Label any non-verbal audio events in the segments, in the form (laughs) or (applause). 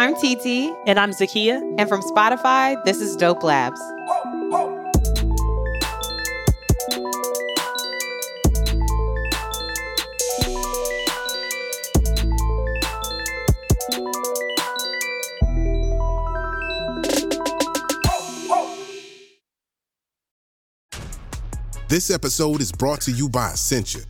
I'm TT. And I'm Zakia. And from Spotify, this is Dope Labs. This episode is brought to you by Essentia.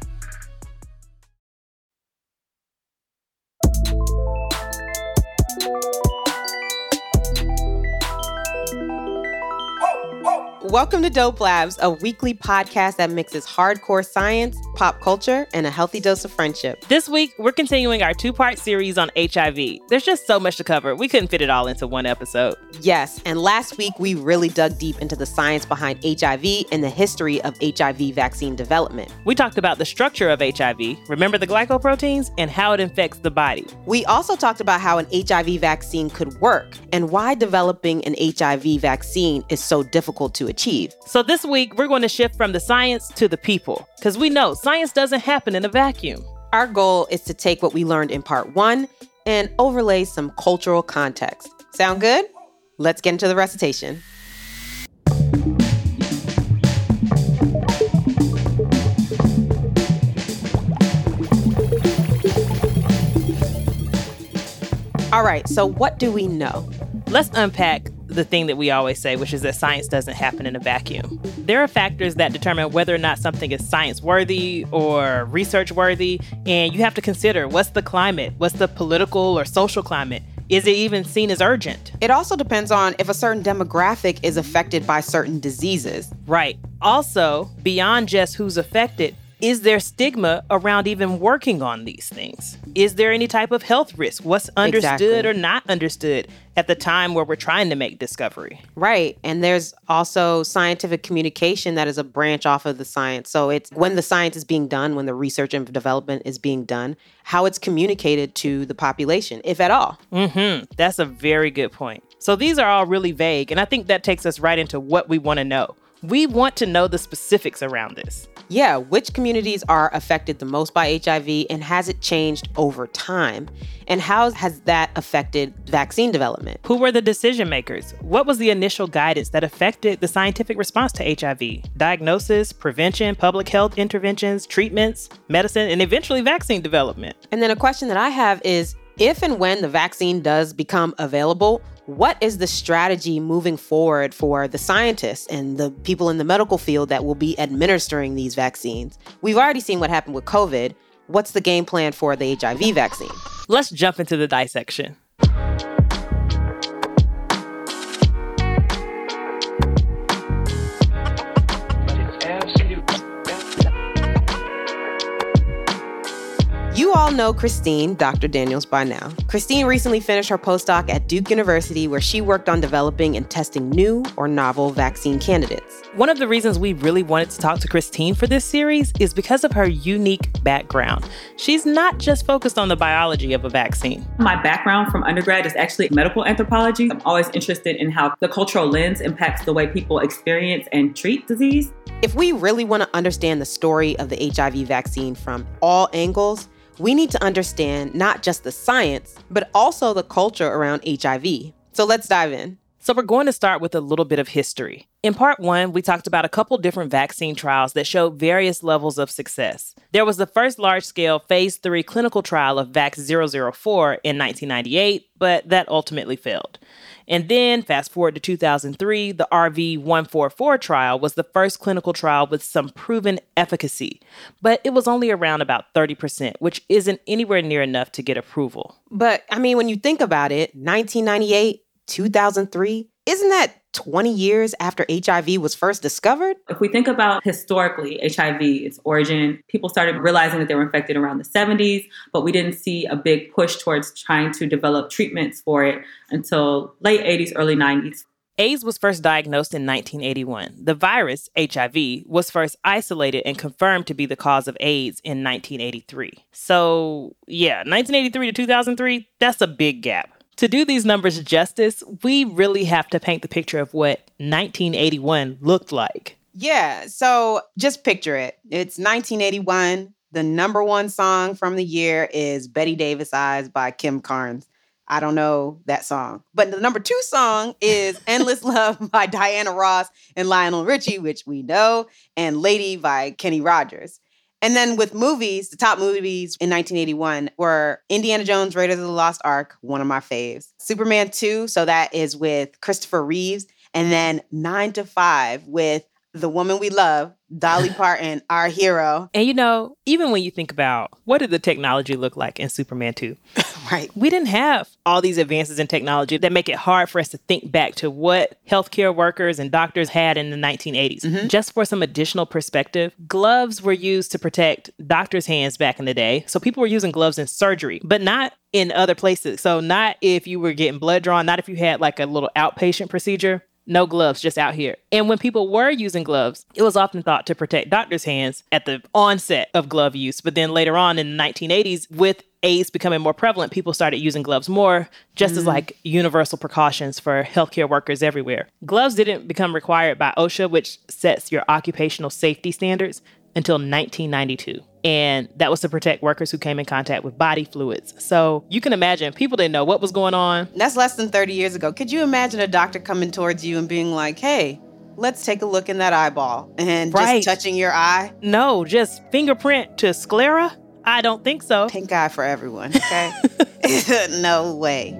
Welcome to Dope Labs, a weekly podcast that mixes hardcore science, pop culture, and a healthy dose of friendship. This week, we're continuing our two part series on HIV. There's just so much to cover, we couldn't fit it all into one episode. Yes, and last week, we really dug deep into the science behind HIV and the history of HIV vaccine development. We talked about the structure of HIV, remember the glycoproteins, and how it infects the body. We also talked about how an HIV vaccine could work and why developing an HIV vaccine is so difficult to achieve. So this week, we're going to shift from the science to the people, because we know science doesn't happen in a vacuum. Our goal is to take what we learned in part one and overlay some cultural context. Sound good? Let's get into the recitation. All right, so what do we know? Let's unpack the thing that we always say, which is that science doesn't happen in a vacuum. There are factors that determine whether or not something is science worthy or research worthy, and you have to consider what's the climate, what's the political or social climate. Is it even seen as urgent? It also depends on if a certain demographic is affected by certain diseases. Right. Also, beyond just who's affected, is there stigma around even working on these things? Is there any type of health risk? What's understood exactly. or not understood at the time where we're trying to make discovery? Right. And there's also scientific communication that is a branch off of the science. So it's when the science is being done, when the research and development is being done, how it's communicated to the population, if at all. Mhm. That's a very good point. So these are all really vague, and I think that takes us right into what we want to know. We want to know the specifics around this. Yeah, which communities are affected the most by HIV and has it changed over time? And how has that affected vaccine development? Who were the decision makers? What was the initial guidance that affected the scientific response to HIV? Diagnosis, prevention, public health interventions, treatments, medicine, and eventually vaccine development. And then a question that I have is if and when the vaccine does become available, what is the strategy moving forward for the scientists and the people in the medical field that will be administering these vaccines? We've already seen what happened with COVID. What's the game plan for the HIV vaccine? Let's jump into the dissection. All know Christine, Dr. Daniels, by now. Christine recently finished her postdoc at Duke University, where she worked on developing and testing new or novel vaccine candidates. One of the reasons we really wanted to talk to Christine for this series is because of her unique background. She's not just focused on the biology of a vaccine. My background from undergrad is actually medical anthropology. I'm always interested in how the cultural lens impacts the way people experience and treat disease. If we really want to understand the story of the HIV vaccine from all angles, we need to understand not just the science, but also the culture around HIV. So let's dive in. So, we're going to start with a little bit of history. In part one, we talked about a couple different vaccine trials that showed various levels of success. There was the first large scale phase three clinical trial of VAX 004 in 1998, but that ultimately failed. And then, fast forward to 2003, the RV 144 trial was the first clinical trial with some proven efficacy, but it was only around about 30%, which isn't anywhere near enough to get approval. But I mean, when you think about it, 1998, 2003, isn't that 20 years after HIV was first discovered? If we think about historically HIV, its origin, people started realizing that they were infected around the 70s, but we didn't see a big push towards trying to develop treatments for it until late 80s, early 90s. AIDS was first diagnosed in 1981. The virus, HIV, was first isolated and confirmed to be the cause of AIDS in 1983. So, yeah, 1983 to 2003, that's a big gap. To do these numbers justice, we really have to paint the picture of what 1981 looked like. Yeah, so just picture it. It's 1981. The number one song from the year is Bette Davis Eyes by Kim Carnes. I don't know that song. But the number two song is (laughs) Endless Love by Diana Ross and Lionel Richie, which we know, and Lady by Kenny Rogers. And then with movies, the top movies in 1981 were Indiana Jones, Raiders of the Lost Ark, one of my faves. Superman 2, so that is with Christopher Reeves. And then 9 to 5 with the woman we love, Dolly (laughs) Parton, our hero. And you know, even when you think about what did the technology look like in Superman 2? (laughs) right. We didn't have all these advances in technology that make it hard for us to think back to what healthcare workers and doctors had in the 1980s. Mm-hmm. Just for some additional perspective, gloves were used to protect doctors' hands back in the day. So people were using gloves in surgery, but not in other places. So not if you were getting blood drawn, not if you had like a little outpatient procedure no gloves, just out here. And when people were using gloves, it was often thought to protect doctors' hands at the onset of glove use. But then later on in the 1980s, with AIDS becoming more prevalent, people started using gloves more, just mm. as like universal precautions for healthcare workers everywhere. Gloves didn't become required by OSHA, which sets your occupational safety standards, until 1992 and that was to protect workers who came in contact with body fluids. So you can imagine people didn't know what was going on. That's less than 30 years ago. Could you imagine a doctor coming towards you and being like, hey, let's take a look in that eyeball and right. just touching your eye? No, just fingerprint to sclera? I don't think so. Pink eye for everyone, okay? (laughs) no way.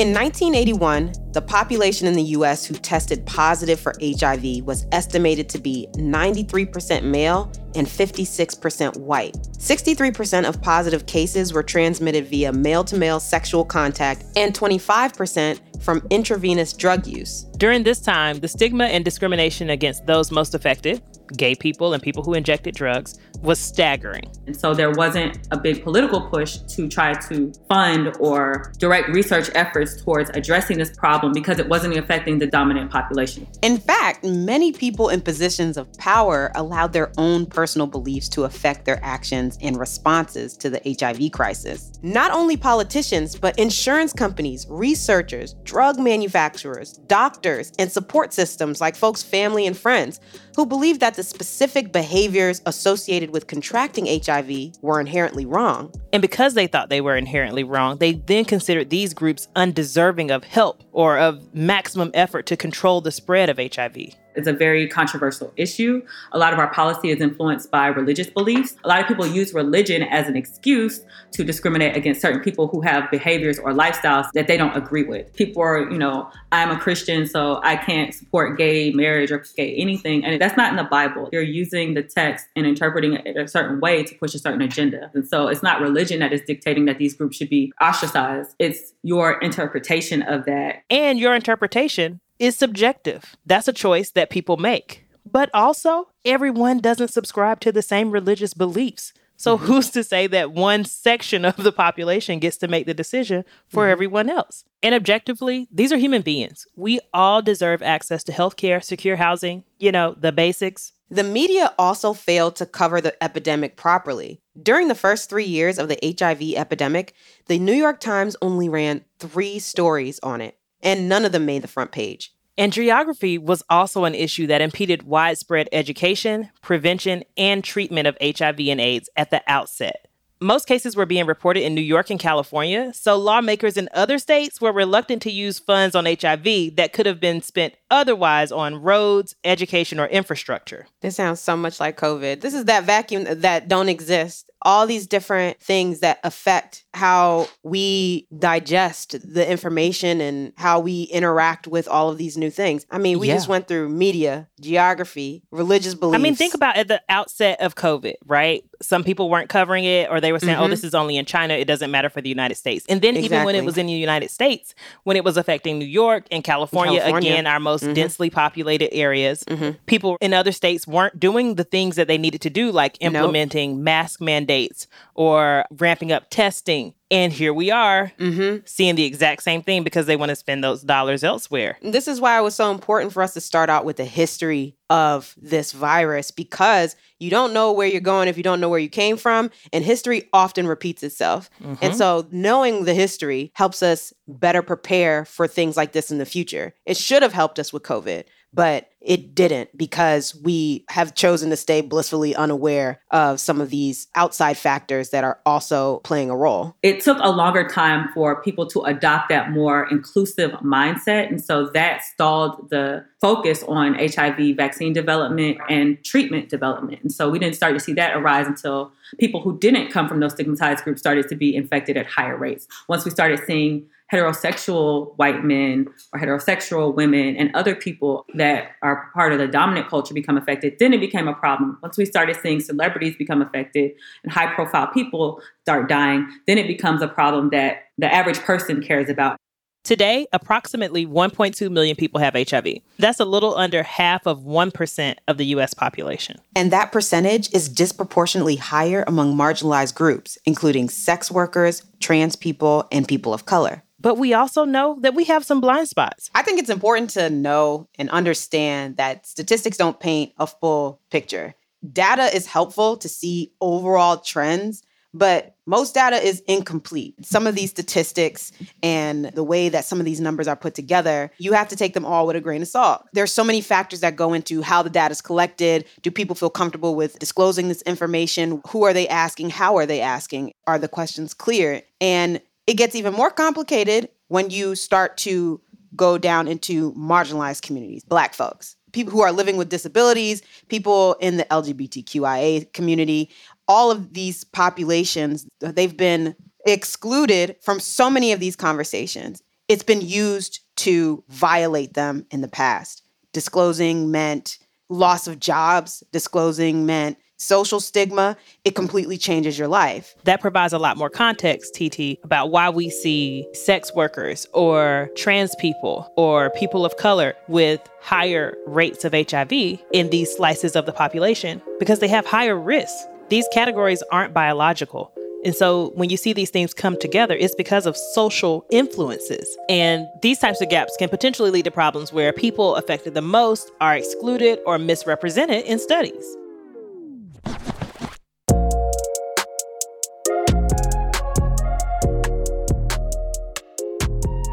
In 1981, the population in the US who tested positive for HIV was estimated to be 93% male and 56% white. 63% of positive cases were transmitted via male to male sexual contact, and 25% from intravenous drug use. During this time, the stigma and discrimination against those most affected, gay people and people who injected drugs, was staggering. And so there wasn't a big political push to try to fund or direct research efforts towards addressing this problem because it wasn't affecting the dominant population. In fact, many people in positions of power allowed their own personal beliefs to affect their actions and responses to the HIV crisis. Not only politicians, but insurance companies, researchers, drug manufacturers, doctors, and support systems like folks' family and friends who believed that the specific behaviors associated with contracting HIV were inherently wrong. And because they thought they were inherently wrong, they then considered these groups undeserving of help or of maximum effort to control the spread of HIV. It's a very controversial issue. A lot of our policy is influenced by religious beliefs. A lot of people use religion as an excuse to discriminate against certain people who have behaviors or lifestyles that they don't agree with. People are, you know, I'm a Christian, so I can't support gay marriage or gay anything. And that's not in the Bible. You're using the text and interpreting it a certain way to push a certain agenda. And so it's not religion that is dictating that these groups should be ostracized. It's your interpretation of that. And your interpretation is subjective. That's a choice that people make. But also, everyone doesn't subscribe to the same religious beliefs. So mm-hmm. who's to say that one section of the population gets to make the decision for mm-hmm. everyone else? And objectively, these are human beings. We all deserve access to healthcare, secure housing, you know, the basics. The media also failed to cover the epidemic properly. During the first three years of the HIV epidemic, the New York Times only ran three stories on it and none of them made the front page. And geography was also an issue that impeded widespread education, prevention, and treatment of HIV and AIDS at the outset. Most cases were being reported in New York and California, so lawmakers in other states were reluctant to use funds on HIV that could have been spent otherwise on roads, education, or infrastructure. This sounds so much like COVID. This is that vacuum that don't exist all these different things that affect how we digest the information and how we interact with all of these new things. I mean, we yeah. just went through media, geography, religious beliefs. I mean, think about at the outset of COVID, right? Some people weren't covering it or they were saying, oh, mm-hmm. oh, this is only in China. It doesn't matter for the United States. And then exactly. even when it was in the United States, when it was affecting New York and California, California. again, our most mm-hmm. densely populated areas, mm-hmm. people in other states weren't doing the things that they needed to do, like implementing nope. mask mandates mandates or ramping up testing. And here we are Mm-hmm. seeing the exact same thing because they want to spend those dollars elsewhere. This is why it was so important for us to start out with the history of this virus because you don't know where you're going if you don't know where you came from. And history often repeats itself. And so knowing the history helps us better prepare for things like this in the future. It should have helped us with COVID, but it didn't because we have chosen to stay blissfully unaware of some of these outside factors that are also playing a role. it took a longer time for people to adopt that more inclusive mindset. And so that stalled the focus on HIV vaccine development and treatment development. And so we didn't start to see that arise until people who didn't come from those stigmatized groups started to be infected at higher rates. Once we started seeing heterosexual white men or heterosexual women and other people that are part of the dominant culture become affected, then it became a problem. Once we started seeing celebrities become affected and high profile people start dying, then it becomes a problem that the average person cares about. Today, approximately 1.2 million people have HIV. That's a little under half of 1% of the US population. And that percentage is disproportionately higher among marginalized groups, including sex workers, trans people, and people of color. But we also know that we have some blind spots. I think it's important to know and understand that statistics don't paint a full picture. Data is helpful to see overall trends, but most data is incomplete. Some of these statistics and the way that some of these numbers are put together, you have to take them all with a grain of salt. There's so many factors that go into how the data is collected. Do people feel comfortable with disclosing this information? Who are they asking? How are they asking? Are the questions clear? And it gets even more complicated when you start to go down into marginalized communities, Black folks, people who are living with disabilities, people in the LGBTQIA community. All of these populations, they've been excluded from so many of these conversations. It's been used to violate them in the past. Disclosing meant loss of jobs, disclosing meant social stigma. It completely changes your life. That provides a lot more context, TT, about why we see sex workers or trans people or people of color with higher rates of HIV in these slices of the population because they have higher risks. These categories aren't biological. And so when you see these things come together, it's because of social influences. And these types of gaps can potentially lead to problems where people affected the most are excluded or misrepresented in studies.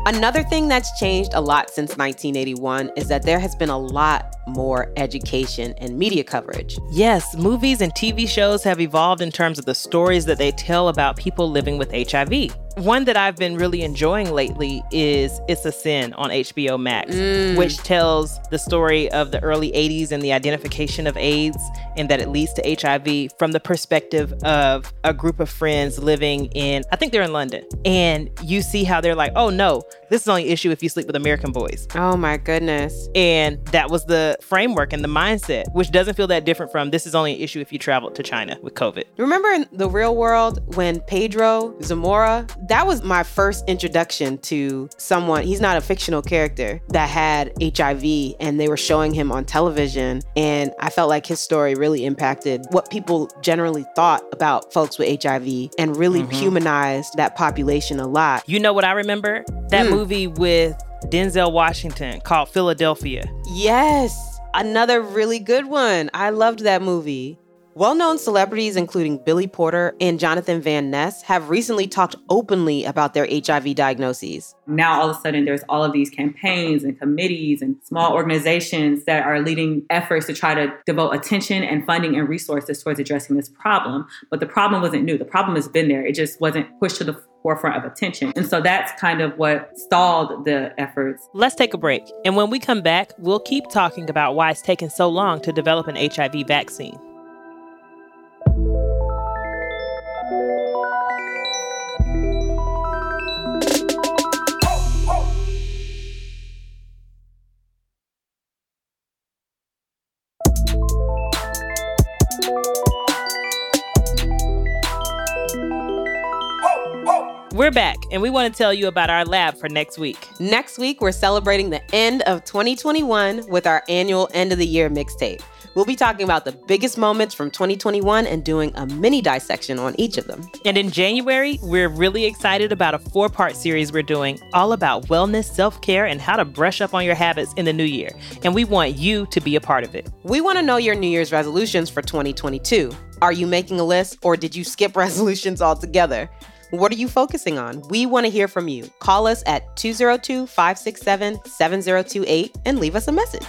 Another thing that's changed a lot since 1981 is that there has been a lot more education and media coverage. Yes, movies and TV shows have evolved in terms of the stories that they tell about people living with HIV. One that I've been really enjoying lately is It's a Sin on HBO Max, mm. which tells the story of the early 80s and the identification of AIDS and that it leads to HIV from the perspective of a group of friends living in, I think they're in London. And you see how they're like, oh no, this is only an issue if you sleep with American boys. Oh my goodness. And that was the framework and the mindset, which doesn't feel that different from this is only an issue if you travel to China with COVID. Remember in the real world when Pedro Zamora, that was my first introduction to someone, he's not a fictional character, that had HIV and they were showing him on television. And I felt like his story really impacted what people generally thought about folks with HIV and really mm-hmm. humanized that population a lot. You know what I remember? That movie with Denzel Washington called Philadelphia. Yes, another really good one. I loved that movie. Well known celebrities, including Billy Porter and Jonathan Van Ness, have recently talked openly about their HIV diagnoses. Now, all of a sudden, there's all of these campaigns and committees and small organizations that are leading efforts to try to devote attention and funding and resources towards addressing this problem. But the problem wasn't new. The problem has been there. It just wasn't pushed to the forefront of attention. And so that's kind of what stalled the efforts. Let's take a break. And when we come back, we'll keep talking about why it's taken so long to develop an HIV vaccine. Back, and we want to tell you about our lab for next week. Next week, we're celebrating the end of 2021 with our annual end of the year mixtape. We'll be talking about the biggest moments from 2021 and doing a mini dissection on each of them. And in January, we're really excited about a four part series we're doing all about wellness, self care, and how to brush up on your habits in the new year. And we want you to be a part of it. We want to know your New Year's resolutions for 2022. Are you making a list or did you skip (laughs) resolutions altogether? What are you focusing on? We want to hear from you. Call us at 202 567 7028 and leave us a message.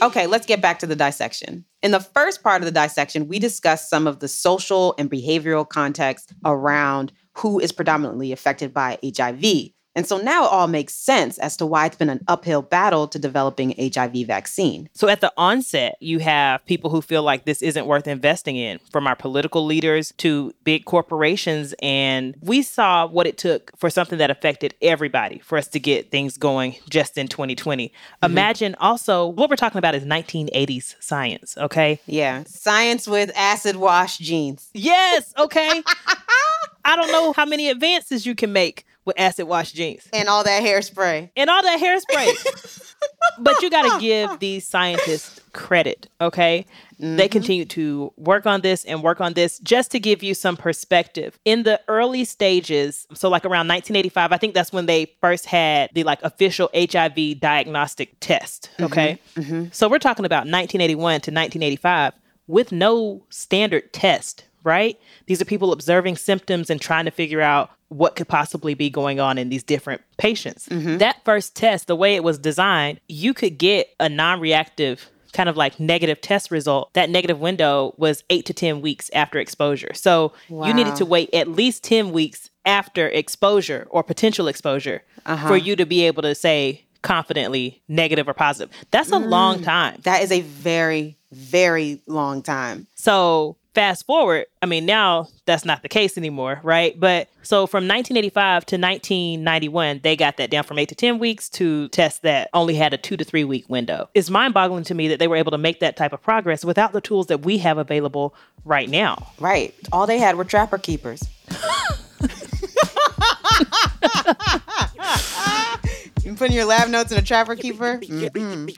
Okay, let's get back to the dissection. In the first part of the dissection, we discussed some of the social and behavioral context around who is predominantly affected by HIV. And so now it all makes sense as to why it's been an uphill battle to developing an HIV vaccine. So at the onset, you have people who feel like this isn't worth investing in, from our political leaders to big corporations. And we saw what it took for something that affected everybody for us to get things going just in 2020. Mm-hmm. Imagine also what we're talking about is 1980s science, okay? Yeah, science with acid wash jeans. Yes, okay. (laughs) I don't know how many advances you can make with acid wash jeans and all that hairspray and all that hairspray. (laughs) but you got to give these scientists credit, okay? Mm-hmm. They continue to work on this and work on this just to give you some perspective. In the early stages, so like around 1985, I think that's when they first had the like official HIV diagnostic test, mm-hmm. okay? Mm-hmm. Mm-hmm. So we're talking about 1981 to 1985 with no standard test right? These are people observing symptoms and trying to figure out what could possibly be going on in these different patients. Mm-hmm. That first test, the way it was designed, you could get a non reactive kind of like negative test result. That negative window was eight to 10 weeks after exposure. So wow. you needed to wait at least 10 weeks after exposure or potential exposure uh-huh. for you to be able to say confidently negative or positive. That's a mm, long time. That is a very, very long time. So fast forward, I mean, now that's not the case anymore, right? But so from 1985 to 1991, they got that down from eight to 10 weeks to tests that only had a two to three week window. It's mind boggling to me that they were able to make that type of progress without the tools that we have available right now. Right. All they had were trapper keepers. (laughs) you putting your lab notes in a trapper keeper? Mm-hmm.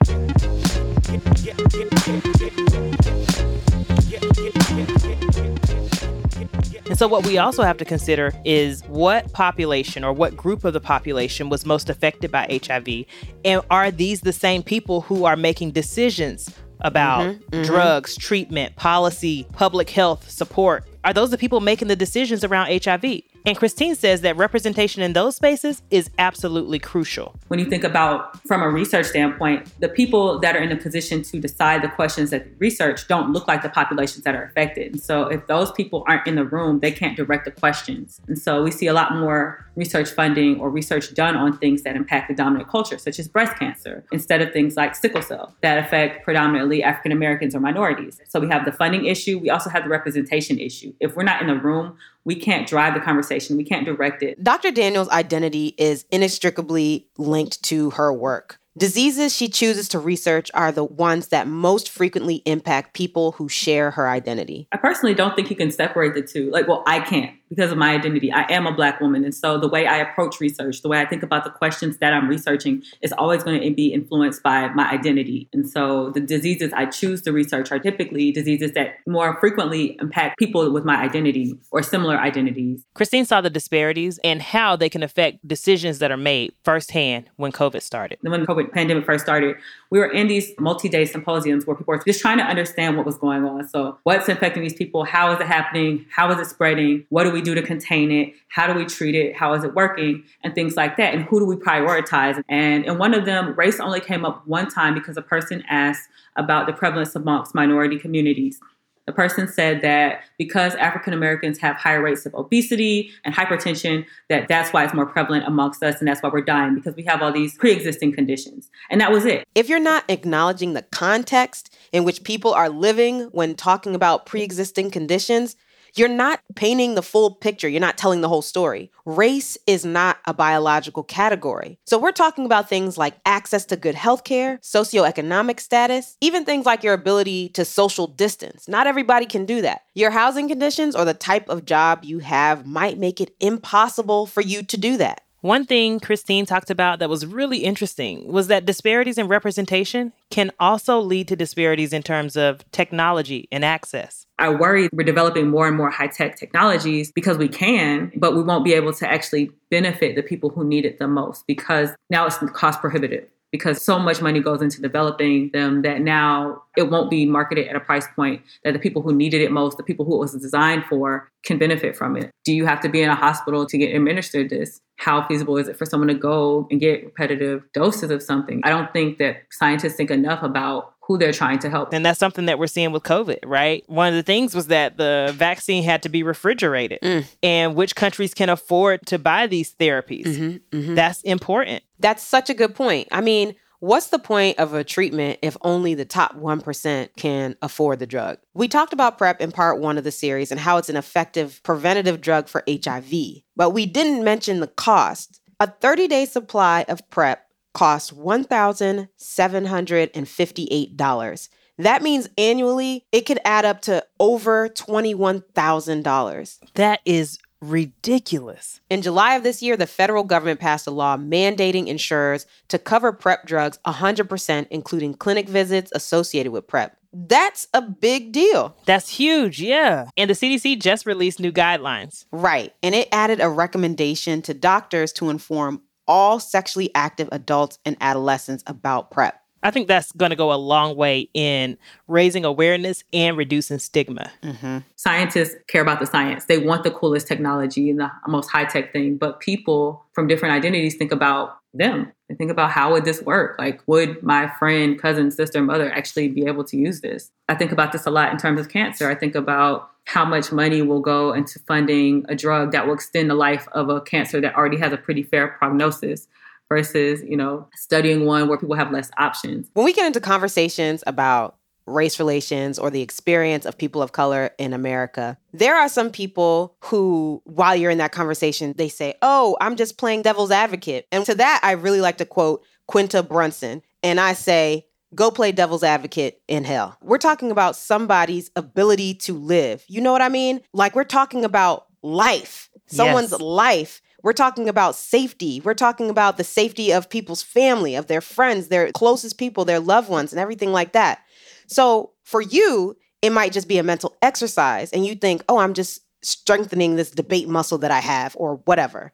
So, what we also have to consider is what population or what group of the population was most affected by HIV. And are these the same people who are making decisions about mm-hmm, mm-hmm. drugs, treatment, policy, public health, support? Are those the people making the decisions around HIV? And Christine says that representation in those spaces is absolutely crucial. When you think about from a research standpoint, the people that are in a position to decide the questions that research don't look like the populations that are affected. And so if those people aren't in the room, they can't direct the questions. And so we see a lot more research funding or research done on things that impact the dominant culture, such as breast cancer, instead of things like sickle cell that affect predominantly African Americans or minorities. So we have the funding issue. We also have the representation issue. If we're not in the room we can't drive the conversation, we can't direct it. Dr. Daniels' identity is inextricably linked to her work. Diseases she chooses to research are the ones that most frequently impact people who share her identity. I personally don't think you can separate the two. Like, well, I can't because of my identity. I am a black woman. And so the way I approach research, the way I think about the questions that I'm researching is always going to be influenced by my identity. And so the diseases I choose to research are typically diseases that more frequently impact people with my identity or similar identities. Christine saw the disparities and how they can affect decisions that are made firsthand when COVID started. When COVID COVID pandemic first started, we were in these multi-day symposiums where people were just trying to understand what was going on. So what's infecting these people? How is it happening? How is it spreading? What do we do to contain it? How do we treat it? How is it working? And things like that. And who do we prioritize? And in one of them, race only came up one time because a person asked about the prevalence amongst minority communities. The person said that because African Americans have higher rates of obesity and hypertension, that that's why it's more prevalent amongst us and that's why we're dying because we have all these pre-existing conditions. And that was it. If you're not acknowledging the context in which people are living when talking about pre-existing conditions, you're not painting the full picture. You're not telling the whole story. Race is not a biological category. So we're talking about things like access to good healthcare, socioeconomic status, even things like your ability to social distance. Not everybody can do that. Your housing conditions or the type of job you have might make it impossible for you to do that. One thing Christine talked about that was really interesting was that disparities in representation can also lead to disparities in terms of technology and access. I worry we're developing more and more high tech technologies because we can, but we won't be able to actually benefit the people who need it the most because now it's cost prohibitive because so much money goes into developing them that now it won't be marketed at a price point that the people who needed it most, the people who it was designed for, can benefit from it. Do you have to be in a hospital to get administered this? How feasible is it for someone to go and get repetitive doses of something? I don't think that scientists think enough about who they're trying to help. And that's something that we're seeing with COVID, right? One of the things was that the vaccine had to be refrigerated mm. and which countries can afford to buy these therapies. Mm-hmm, mm-hmm. That's important. That's such a good point. I mean, What's the point of a treatment if only the top 1% can afford the drug? We talked about PrEP in part one of the series and how it's an effective preventative drug for HIV, but we didn't mention the cost. A 30 day supply of PrEP costs $1,758. That means annually it could add up to over $21,000. That is ridiculous. In July of this year, the federal government passed a law mandating insurers to cover PrEP drugs 100%, including clinic visits associated with PrEP. That's a big deal. That's huge, yeah. And the CDC just released new guidelines. Right. And it added a recommendation to doctors to inform all sexually active adults and adolescents about PrEP. I think that's going to go a long way in raising awareness and reducing stigma. Mm-hmm. Scientists care about the science. They want the coolest technology and the most high tech thing, but people from different identities think about them and think about how would this work? Like, would my friend, cousin, sister, mother actually be able to use this? I think about this a lot in terms of cancer. I think about how much money will go into funding a drug that will extend the life of a cancer that already has a pretty fair prognosis versus, you know, studying one where people have less options. When we get into conversations about race relations or the experience of people of color in America, there are some people who, while you're in that conversation, they say, Oh, I'm just playing devil's advocate. And to that, I really like to quote Quinta Brunson. And I say, Go play devil's advocate in hell. We're talking about somebody's ability to live. You know what I mean? Like, we're talking about life, someone's yes. life. We're talking about safety. We're talking about the safety of people's family, of their friends, their closest people, their loved ones, and everything like that. So for you, it might just be a mental exercise, and you think, oh, I'm just strengthening this debate muscle that I have, or whatever.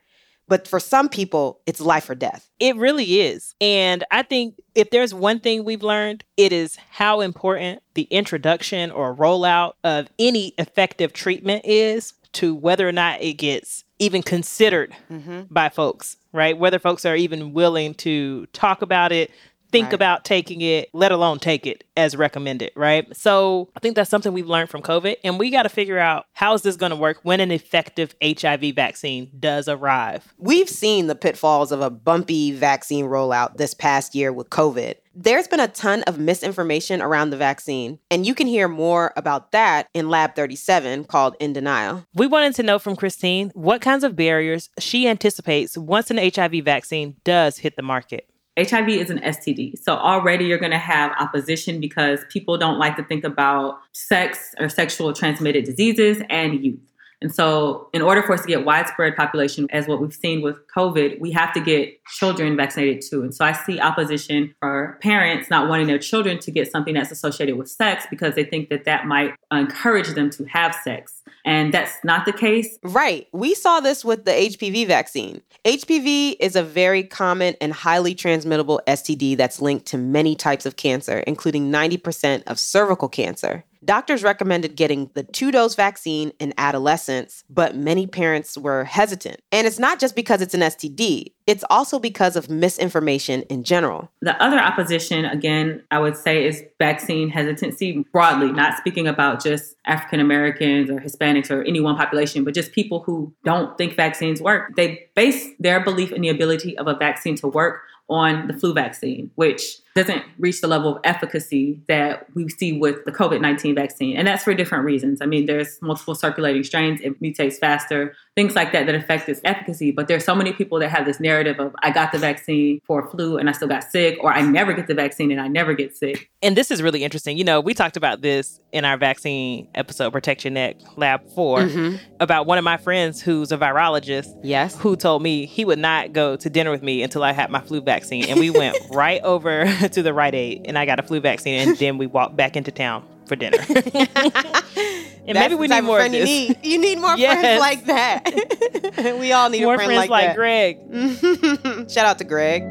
But for some people, it's life or death. It really is. And I think if there's one thing we've learned, it is how important the introduction or rollout of any effective treatment is to whether or not it gets even considered mm-hmm. by folks, right? Whether folks are even willing to talk about it, think right. about taking it, let alone take it as recommended, right? So I think that's something we've learned from COVID. And we got to figure out how is this going to work when an effective HIV vaccine does arrive. We've seen the pitfalls of a bumpy vaccine rollout this past year with COVID. There's been a ton of misinformation around the vaccine, and you can hear more about that in Lab 37 called In Denial. We wanted to know from Christine what kinds of barriers she anticipates once an HIV vaccine does hit the market. HIV is an STD. So already you're going to have opposition because people don't like to think about sex or sexual transmitted diseases and youth. And so, in order for us to get widespread population, as what we've seen with COVID, we have to get children vaccinated too. And so, I see opposition for parents not wanting their children to get something that's associated with sex because they think that that might encourage them to have sex. And that's not the case. Right. We saw this with the HPV vaccine. HPV is a very common and highly transmittable STD that's linked to many types of cancer, including 90% of cervical cancer. Doctors recommended getting the two dose vaccine in adolescents, but many parents were hesitant. And it's not just because it's an STD, it's also because of misinformation in general. The other opposition, again, I would say is vaccine hesitancy broadly, not speaking about just African Americans or Hispanics or any one population, but just people who don't think vaccines work. They base their belief in the ability of a vaccine to work on the flu vaccine, which doesn't reach the level of efficacy that we see with the COVID 19 vaccine. And that's for different reasons. I mean, there's multiple circulating strains, it mutates faster, things like that that affect its efficacy. But there's so many people that have this narrative of, I got the vaccine for flu and I still got sick, or I never get the vaccine and I never get sick. And this is really interesting. You know, we talked about this in our vaccine episode, Protect Your Neck Lab 4, mm-hmm. about one of my friends who's a virologist. Yes. Who told me he would not go to dinner with me until I had my flu vaccine. And we went (laughs) right over (laughs) to the Rite Aid and I got a flu vaccine. And then we walked back into town for dinner. (laughs) and maybe we need more of this. You need. you need more (laughs) yes. friends like that. we all need more a friend friends like, like Greg. Shout out to Greg.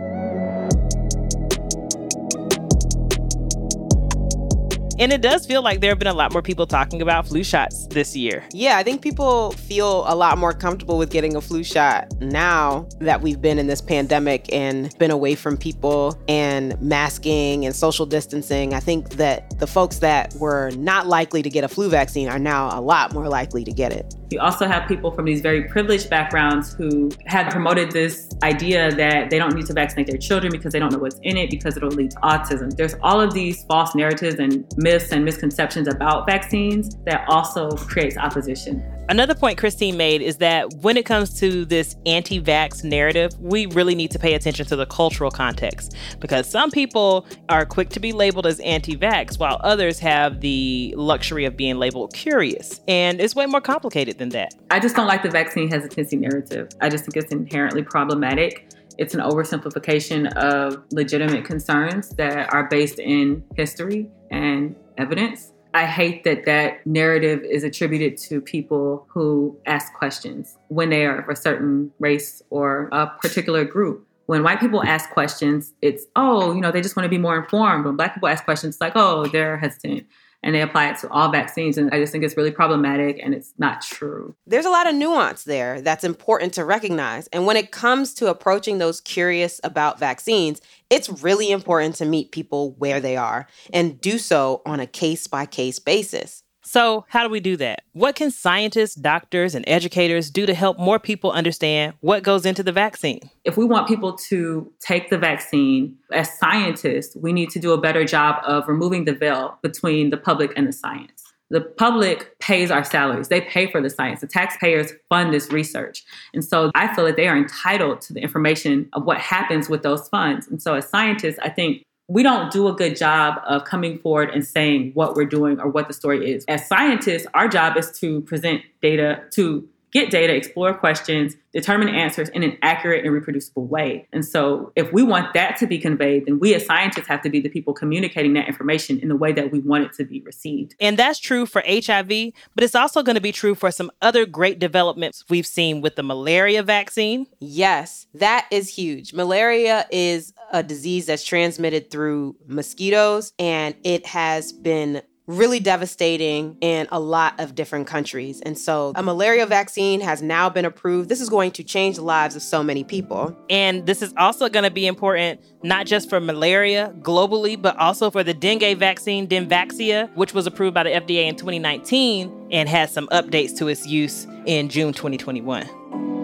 And it does feel like there have been a lot more people talking about flu shots this year. Yeah, I think people feel a lot more comfortable with getting a flu shot now that we've been in this pandemic and been away from people and masking and social distancing. I think that the folks that were not likely to get a flu vaccine are now a lot more likely to get it. You also have people from these very privileged backgrounds who have promoted this idea that they don't need to vaccinate their children because they don't know what's in it because it'll lead to autism. There's all of these false narratives and myths and misconceptions about vaccines that also creates opposition. Another point Christine made is that when it comes to this anti vax narrative, we really need to pay attention to the cultural context because some people are quick to be labeled as anti vax while others have the luxury of being labeled curious. And it's way more complicated than that. I just don't like the vaccine hesitancy narrative. I just think it's inherently problematic. It's an oversimplification of legitimate concerns that are based in history and evidence. I hate that that narrative is attributed to people who ask questions when they are of a certain race or a particular group. When white people ask questions, it's, oh, you know, they just want to be more informed. When black people ask questions, it's like, oh, they're hesitant and they apply it to all vaccines. And I just think it's really problematic and it's not true. There's a lot of nuance there that's important to recognize. And when it comes to approaching those curious about vaccines, it's really important to meet people where they are and do so on a case by case basis. So, how do we do that? What can scientists, doctors, and educators do to help more people understand what goes into the vaccine? If we want people to take the vaccine, as scientists, we need to do a better job of removing the veil between the public and the science. The public pays our salaries. They pay for the science. The taxpayers fund this research. And so I feel that they are entitled to the information of what happens with those funds. And so as scientists, I think we don't do a good job of coming forward and saying what we're doing or what the story is. As scientists, our job is to present data to get data, explore questions, determine answers in an accurate and reproducible way. And so, if we want that to be conveyed, then we as scientists have to be the people communicating that information in the way that we want it to be received. And that's true for HIV, but it's also going to be true for some other great developments we've seen with the malaria vaccine. Yes, that is huge. Malaria is a disease that's transmitted through mosquitoes, and it has been really devastating in a lot of different countries. And so a malaria vaccine has now been approved. This is going to change the lives of so many people. And this is also going to be important not just for malaria globally, but also for the dengue vaccine, Dengvaxia, which was approved by the FDA in 2019 and has some updates to its use in June 2021.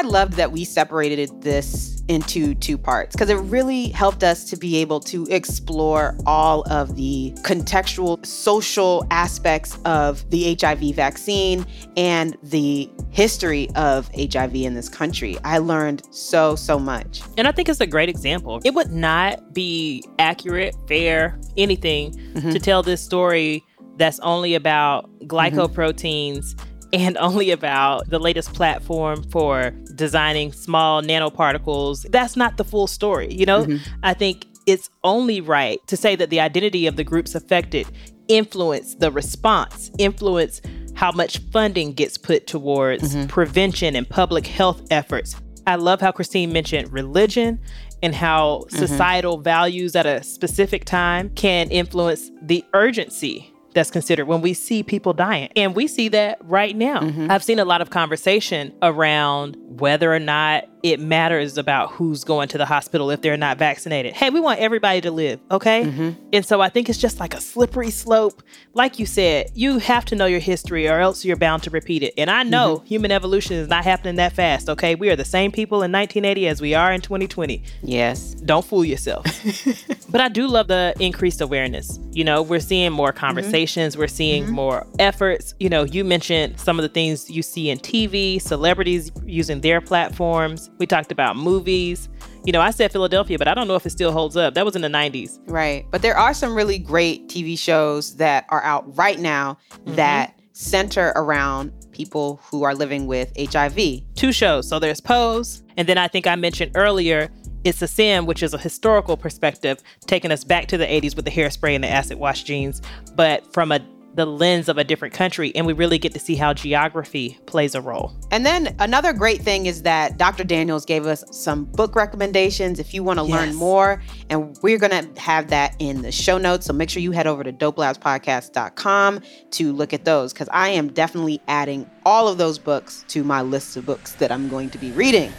I loved that we separated this into two parts because it really helped us to be able to explore all of the contextual social aspects of the HIV vaccine and the history of HIV in this country. I learned so, so much. And I think it's a great example. It would not be accurate, fair, anything mm-hmm. to tell this story that's only about glycoproteins. Mm-hmm (laughs) and only about the latest platform for designing small nanoparticles. That's not the full story, you know? Mm-hmm. I think it's only right to say that the identity of the groups affected influence the response, influence how much funding gets put towards mm-hmm. prevention and public health efforts. I love how Christine mentioned religion and how mm-hmm. societal values at a specific time can influence the urgency that's considered when we see people dying. And we see that right now. Mm-hmm. I've seen a lot of conversation around whether or not it matters about who's going to the hospital if they're not vaccinated. Hey, we want everybody to live, okay? Mm-hmm. And so I think it's just like a slippery slope. Like you said, you have to know your history or else you're bound to repeat it. And I know mm-hmm. human evolution is not happening that fast, okay? We are the same people in 1980 as we are in 2020. Yes. Don't fool yourself. (laughs) but I do love the increased awareness. You know, we're seeing more mm-hmm. conversations, we're seeing mm-hmm. more efforts. You know, you mentioned some of the things you see in TV, celebrities using their platforms. We talked about movies. You know, I said Philadelphia, but I don't know if it still holds up. That was in the 90s. Right. But there are some really great TV shows that are out right now mm-hmm. that center around people who are living with HIV. Two shows. So there's Pose, and then I think I mentioned earlier it's a Sin, which is a historical perspective, taking us back to the 80s with the hairspray and the acid wash jeans, but from a the lens of a different country and we really get to see how geography plays a role. And then another great thing is that Dr. Daniels gave us some book recommendations if you want to yes. learn more and we're going to have that in the show notes so make sure you head over to dopelabspodcast.com to look at those cuz I am definitely adding all of those books to my list of books that I'm going to be reading.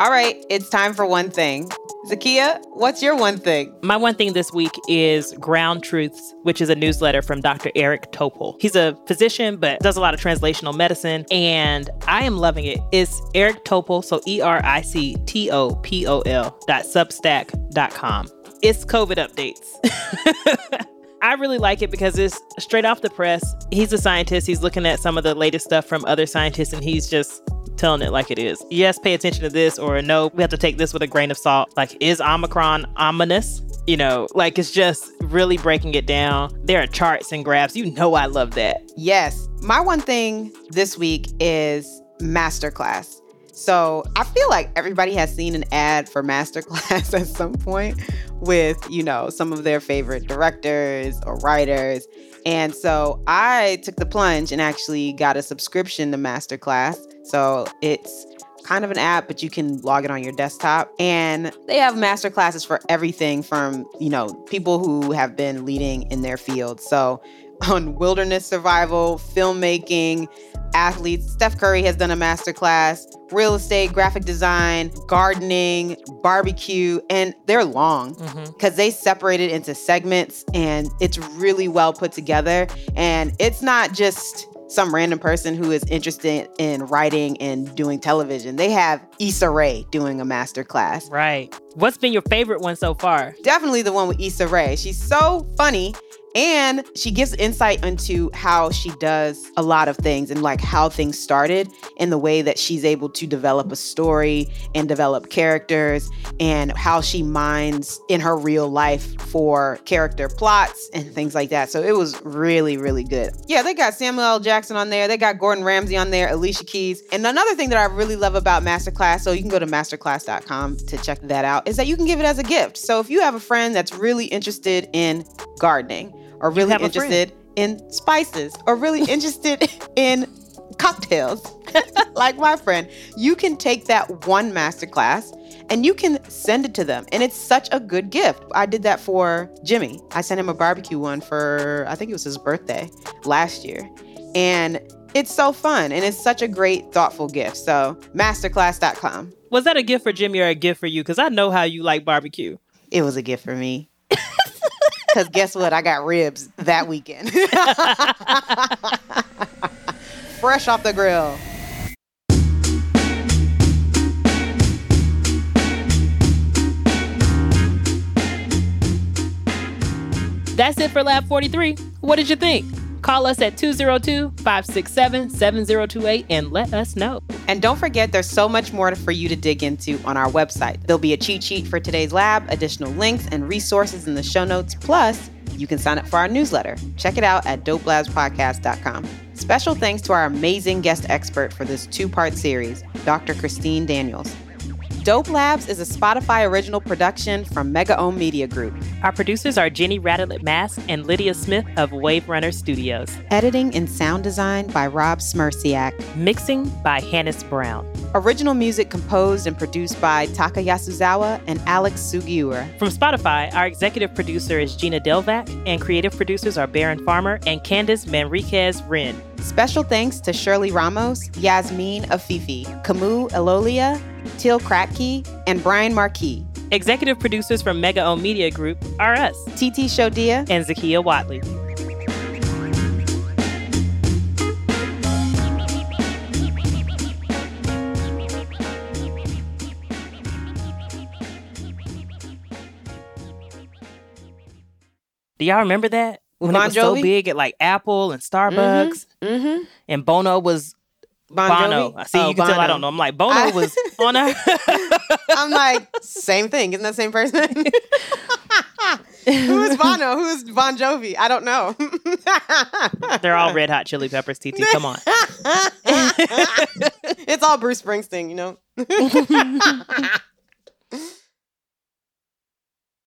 All right, it's time for one thing. Zakiya, what's your one thing? My one thing this week is Ground Truths, which is a newsletter from Dr. Eric Topol. He's a physician, but does a lot of translational medicine, and I am loving it. It's Eric Topol, so E R I C T O P O L dot substack dot com. It's COVID updates. (laughs) I really like it because it's straight off the press. He's a scientist. He's looking at some of the latest stuff from other scientists, and he's just telling it like it is. Yes, pay attention to this, or no, we have to take this with a grain of salt. Like, is Omicron ominous? You know, like it's just really breaking it down. There are charts and graphs. You know, I love that. Yes. My one thing this week is masterclass. So I feel like everybody has seen an ad for masterclass (laughs) at some point with, you know, some of their favorite directors or writers. And so I took the plunge and actually got a subscription to Masterclass. So it's kind of an app, but you can log it on your desktop. And they have master classes for everything from, you know, people who have been leading in their field. So on wilderness survival, filmmaking, athletes. Steph Curry has done a master class, real estate, graphic design, gardening, barbecue, and they're long because mm-hmm. they separate it into segments and it's really well put together. And it's not just some random person who is interested in writing and doing television. They have Issa Rae doing a master class. Right. What's been your favorite one so far? Definitely the one with Issa Rae. She's so funny and she gives insight into how she does a lot of things and like how things started and the way that she's able to develop a story and develop characters and how she minds in her real life for character plots and things like that. So it was really, really good. Yeah, they got Samuel L. Jackson on there. They got Gordon Ramsay on there, Alicia Keys. And another thing that I really love about Masterclass, so you can go to masterclass.com to check that out, is that you can give it as a gift. So if you have a friend that's really interested in gardening, or really interested in spices or really (laughs) interested in cocktails, (laughs) like my friend, you can take that one masterclass and you can send it to them. And it's such a good gift. I did that for Jimmy. I sent him a barbecue one for, I think it was his birthday last year. And it's so fun and it's such a great, thoughtful gift. So, masterclass.com. Was that a gift for Jimmy or a gift for you? Because I know how you like barbecue. It was a gift for me. Because guess what? I got ribs that weekend. (laughs) Fresh off the grill. That's it for Lab 43. What did you think? Call us at 202 567 7028 and let us know. And don't forget, there's so much more for you to dig into on our website. There'll be a cheat sheet for today's lab, additional links and resources in the show notes. Plus, you can sign up for our newsletter. Check it out at dopelabspodcast.com. Special thanks to our amazing guest expert for this two part series, Dr. Christine Daniels. Dope Labs is a Spotify original production from Mega Ohm Media Group. Our producers are Jenny Radelet Mast and Lydia Smith of Wave Runner Studios. Editing and sound design by Rob Smierciak. Mixing by Hannis Brown. Original music composed and produced by Taka Yasuzawa and Alex Sugiura. From Spotify, our executive producer is Gina Delvac, and creative producers are Baron Farmer and Candice Manriquez Wren. Special thanks to Shirley Ramos, Yasmin Afifi, Kamu Elolia, Teal Kratky, and Brian Marquis. Executive producers from Mega Ohm Media Group are us, TT Shodiya and Zakiya Whatley. Do y'all remember that? When Bon it was so big at like Apple and Starbucks, Mm-hmm. and Bono was Bon Bono. Jovi? I see Oh, you can tell I don't know. I'm like Bono I- was (laughs) on. (laughs) I'm like, same thing. Isn't that the same person? (laughs) Who is Bono? Who is Bon Jovi? I don't know. They're all red hot chili peppers, TT. Come on. it's all Bruce Springsteen, you know?